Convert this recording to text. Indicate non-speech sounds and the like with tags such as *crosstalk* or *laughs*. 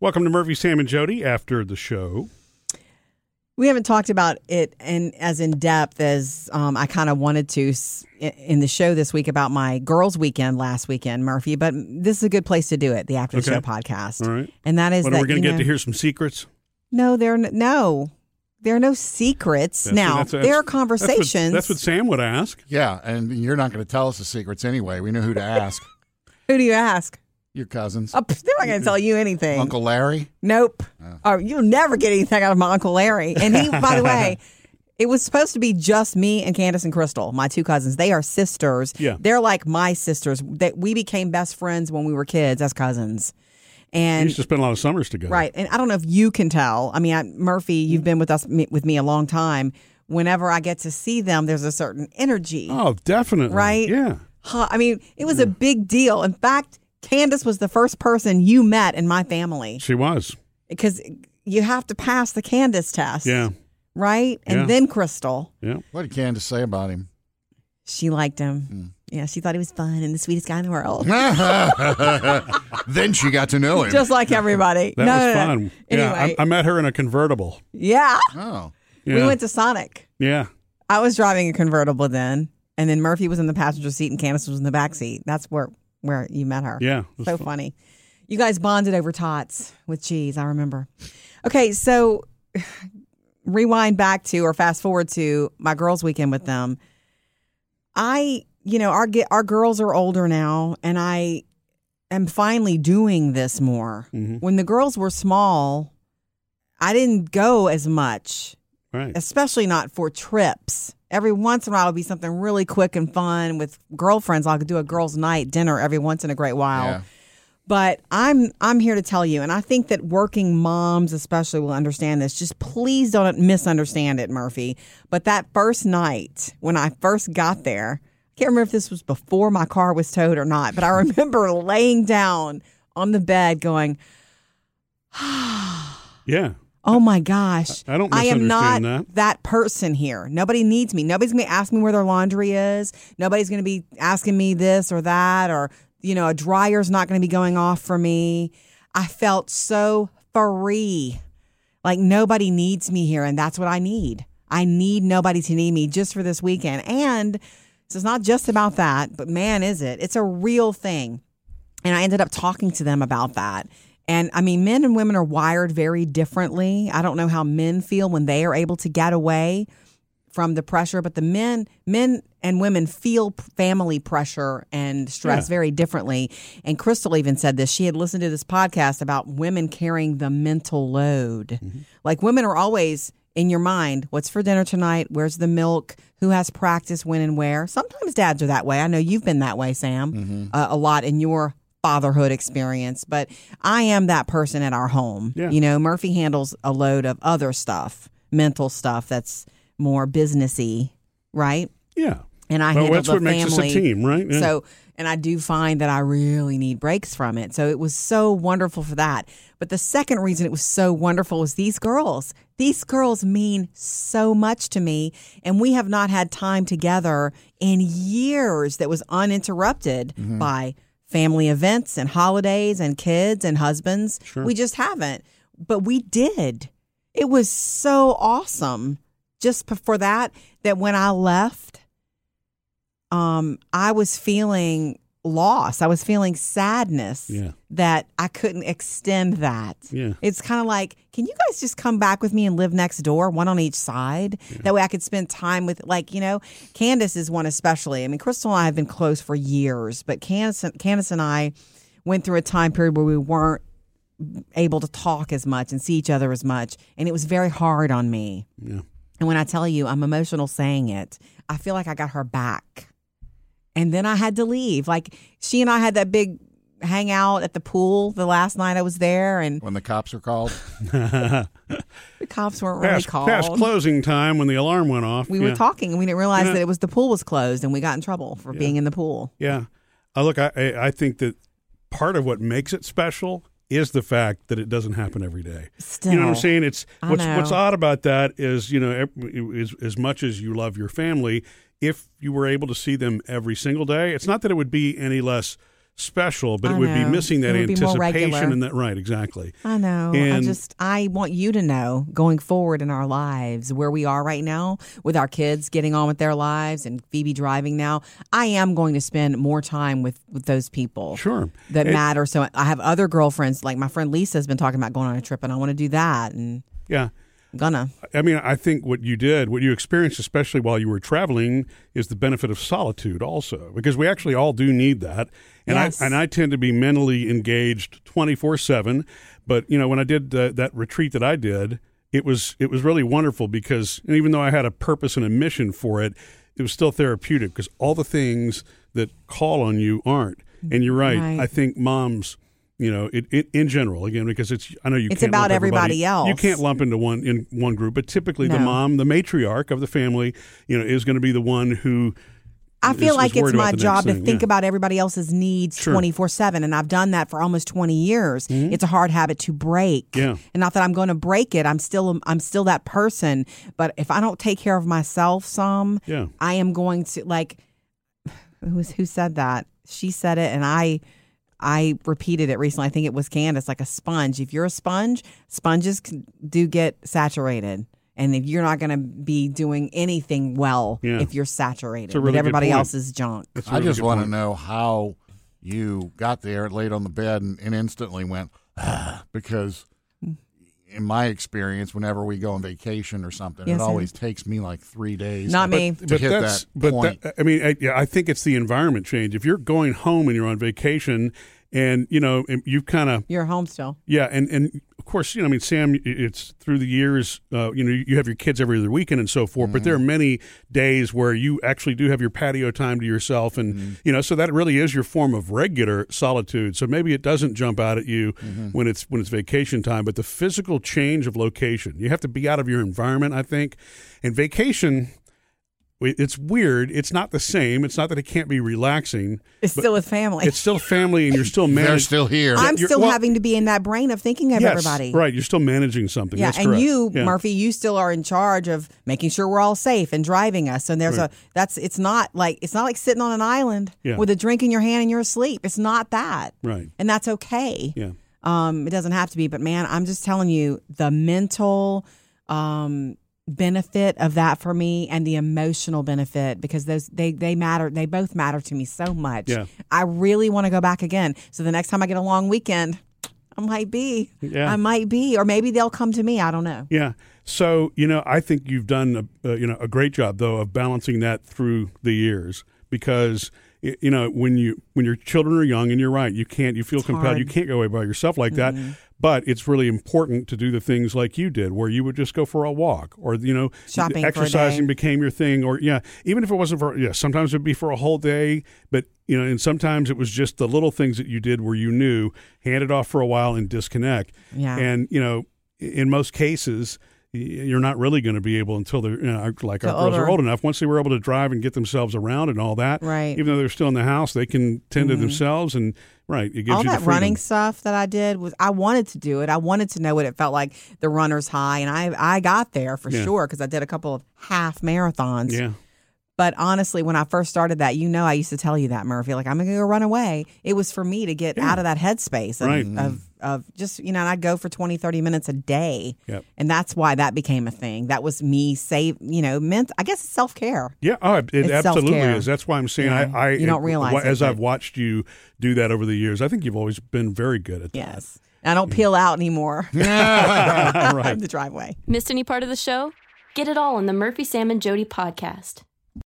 Welcome to Murphy, Sam, and Jody after the show. We haven't talked about it and as in depth as um, I kind of wanted to s- in the show this week about my girls' weekend last weekend, Murphy. But this is a good place to do it, the After the Okay. Show podcast. All right. And that is When that we're going to get know- to hear some secrets. No, there are n- no, there are no secrets. That's- now that's- that's- there are that's what- conversations. That's what, Sam would ask. Yeah, and you're not going to tell us the secrets anyway. We know who to ask. *laughs* Who do you ask? Your cousins. Oh, pff, they're not going to tell you anything. Uncle Larry. Nope. Oh. oh, you'll never get anything out of my Uncle Larry. And he, by the way, *laughs* it was supposed to be just me and Candace and Crystal, my two cousins. They are sisters. Yeah. They're like my sisters. That we became best friends when we were kids as cousins. We And used to spend a lot of summers together. right, and I don't know if you can tell. I mean, I, Murphy, you've mm. been with us me, with me a long time. Whenever I get to see them, there's a certain energy. Oh, definitely. Right? Yeah. Huh, I mean, it was a big deal. In fact, Candace was the first person you met in my family She was. because you have to pass the Candace test. Yeah. right? And Yeah. then Crystal, Yeah. What did Candace say about him? she liked him. Hmm. Yeah, she thought he was fun and the sweetest guy in the world, *laughs* then she got to know him. just like everybody. *laughs* That no, was no, no. fun. Anyway, Yeah. I, I met her in a convertible. yeah, oh. Yeah. we went to Sonic. yeah. I was driving a convertible then, and then Murphy was in the passenger seat and Candace was in the back seat. That's where where you met her. Yeah. So fun. funny. You guys bonded over tots with cheese. I remember. Okay, so *sighs* rewind back to or fast forward to my girls' weekend with them. I, you know, our our girls are older now, and I am finally doing this more. Mhm. When the girls were small, I didn't go as much Right. especially not for trips. Every once in a while, it'll be something really quick and fun with girlfriends. I could do a girls' night dinner every once in a great while. Yeah. But I'm I'm here to tell you, and I think that working moms especially will understand this. Just please don't misunderstand it, Murphy. But that first night when I first got there, I can't remember if this was before my car was towed or not, but I *laughs* remember laying down on the bed going, *sighs* Yeah. Oh my gosh. I don't I am not misunderstand that. person here. Nobody needs me. Nobody's going to ask me where their laundry is. Nobody's going to be asking me this or that or you know, a dryer's not going to be going off for me. I felt so free. Like nobody needs me here and that's what I need. I need nobody to need me just for this weekend. And so it's not just about that, but man, is it. It's a real thing. And I ended up talking to them about that. And I mean, men and women are wired very differently. I don't know how men feel when they are able to get away from the pressure, but the men, men and women feel family pressure and stress Yeah. very differently. And Crystal even said this. She had listened to this podcast about women carrying the mental load. Like women are always in your mind, what's for dinner tonight? Where's the milk? Who has practice when and where? Sometimes dads are that way. I know you've been that way, Sam, uh, a lot in your fatherhood experience, but I am that person at our home. Yeah. You know, Murphy handles a load of other stuff, mental stuff that's more businessy, right? Yeah. And I Well, handle that's the what makes us a family. team, right? Yeah. So, and I do find that I really need breaks from it. So it was so wonderful for that. But the second reason it was so wonderful was these girls. These girls mean so much to me. And we have not had time together in years that was uninterrupted mm-hmm. by family events and holidays and kids and husbands. Sure. We just haven't. But we did. It was so awesome just for that, that when I left, um, I was feeling loss. I was feeling sadness Yeah. that I couldn't extend that. Yeah. It's kind of like, can you guys just come back with me and live next door, one on each side? That way I could spend time with, like, you know, Candace is one especially. I mean, Crystal and I have been close for years, but Candace, Candace and I went through a time period where we weren't able to talk as much and see each other as much. And it was very hard on me. Yeah. And when I tell you I'm emotional saying it, I feel like I got her back. And then I had to leave. Like she and I had that big hangout at the pool the last night I was there, and When the cops were called. *laughs* the cops weren't really Past, called. past closing time when the alarm went off. we yeah. were talking, and we didn't realize Yeah. that it was the pool was closed, and we got in trouble for being in the pool. Yeah. Uh, look, I, I I think that part of what makes it special is the fact that it doesn't happen every day. Still, You know what I'm saying? It's what's what's odd about that is you know as as much as you love your family, if you were able to see them every single day, it's not that it would be any less special, but I it would be missing that It would be more anticipation and that right, exactly. I know. I And- just I want you to know going forward in our lives where we are right now with our kids getting on with their lives and Phoebe driving now. I am going to spend more time with with those people Sure. that It- matter. So I have other girlfriends like my friend Lisa has been talking about going on a trip and I want to do that and Yeah. Gonna. I mean, I think what you did, what you experienced, especially while you were traveling, is the benefit of solitude, also, because we actually all do need that. And Yes. I and I tend to be mentally engaged twenty four seven. But you know, when I did uh, that retreat that I did, it was it was really wonderful because, and even though I had a purpose and a mission for it, it was still therapeutic because all the things that call on you aren't. And you're right. Right. I think moms. You know, it, it in general again because it's I know you It's can't about lump everybody else. You can't lump into one in one group, but typically the mom, the matriarch of the family, you know, is going to be the one who. I feel is like it's my job to thing, think yeah. about everybody else's needs 24 7. And I've done that for almost 20 years. It's a hard habit to break. Mm-hmm. Yeah. And not that I'm going to break it. I'm still, I'm still that person. But if I don't take care of myself some, Yeah. I am going to like, *sighs* who said that? She said it. And I, I repeated it recently. I think it was Candace, like a sponge. If you're a sponge, sponges do get saturated. And if you're not going to be doing anything well Yeah. if you're saturated It's really with everybody point. else's junk. That's a I really just want to know how you got there, laid on the bed, and, and instantly went, ah, because in my experience, whenever we go on vacation or something, Yes, it sir. always takes me like three days. Not to, me. to But hit that's that but point. that, I mean, I, yeah, I think it's the environment change. If you're going home and you're on vacation, and you know, and you've kind of You're home still. Yeah, and and of course, you know, I mean, Sam, it's through the years, uh, you know, you have your kids every other weekend and so forth. But there are mm-hmm. many days where you actually do have your patio time to yourself, and mm-hmm. you know, so that really is your form of regular solitude. So maybe it doesn't jump out at you mm-hmm. when it's when it's vacation time, but the physical change of location, you have to be out of your environment. I think, and vacation. It's weird. It's not the same. It's not that it can't be relaxing. It's still with family. It's still family, and you're still managing. *laughs* They're managing. still here. I'm you're- still well- having to be in that brain of thinking of yes, everybody. right. You're still managing something. Yeah, That's and correct. you, Yeah. Murphy, you still are in charge of making sure we're all safe and driving us. And there's Right. a that's it's not like it's not like sitting on an island Yeah. with a drink in your hand and you're asleep. It's not that, Right. and that's okay. Yeah. Um, it doesn't have to be, but man, I'm just telling you the mental um, benefit of that for me and the emotional benefit because those they they matter. They both matter to me so much. Yeah. I really want to go back again. So the next time I get a long weekend, I might be. Yeah. I might be, or maybe they'll come to me. I don't know. Yeah. So you know, I think you've done a, uh, you know a great job though of balancing that through the years because you know when you when your children are young and you're right you can't you feel compelled hard. you can't go away by yourself like that mm-hmm. but it's really important to do the things like you did where you would just go for a walk or you know Shopping exercising became your thing or yeah even if it wasn't for yeah sometimes it'd be for a whole day but you know and sometimes it was just the little things that you did where you knew hand it off for a while and disconnect Yeah. and you know in most cases you're not really going to be able until they're you know, like our girls are old enough once they were able to drive and get themselves around and all that Right. Mm-hmm. even though they're still in the house they can tend to themselves and right it gives all you that the running stuff that I did was I wanted to do it. I wanted to know what it felt like the runner's high, and I I got there for Yeah. sure because I did a couple of half marathons. yeah But honestly, when I first started that, you know, I used to tell you that Murphy, like I'm gonna go run away. It was for me to get out of that headspace of, Right. of of just you know, and I'd go for 20, 30 minutes a day, Yep. and that's why that became a thing. That was me save, you know, meant I guess self care. Yeah, oh, it It's absolutely self-care. is. That's why I'm saying Yeah. I, I. You don't realize it, as I've watched you do that over the years. I think you've always been very good at that. Yes, I don't mm. peel out anymore *laughs* right. *laughs* the driveway. Missed any part of the show? Get it all on the Murphy, Sam, and Jody podcast.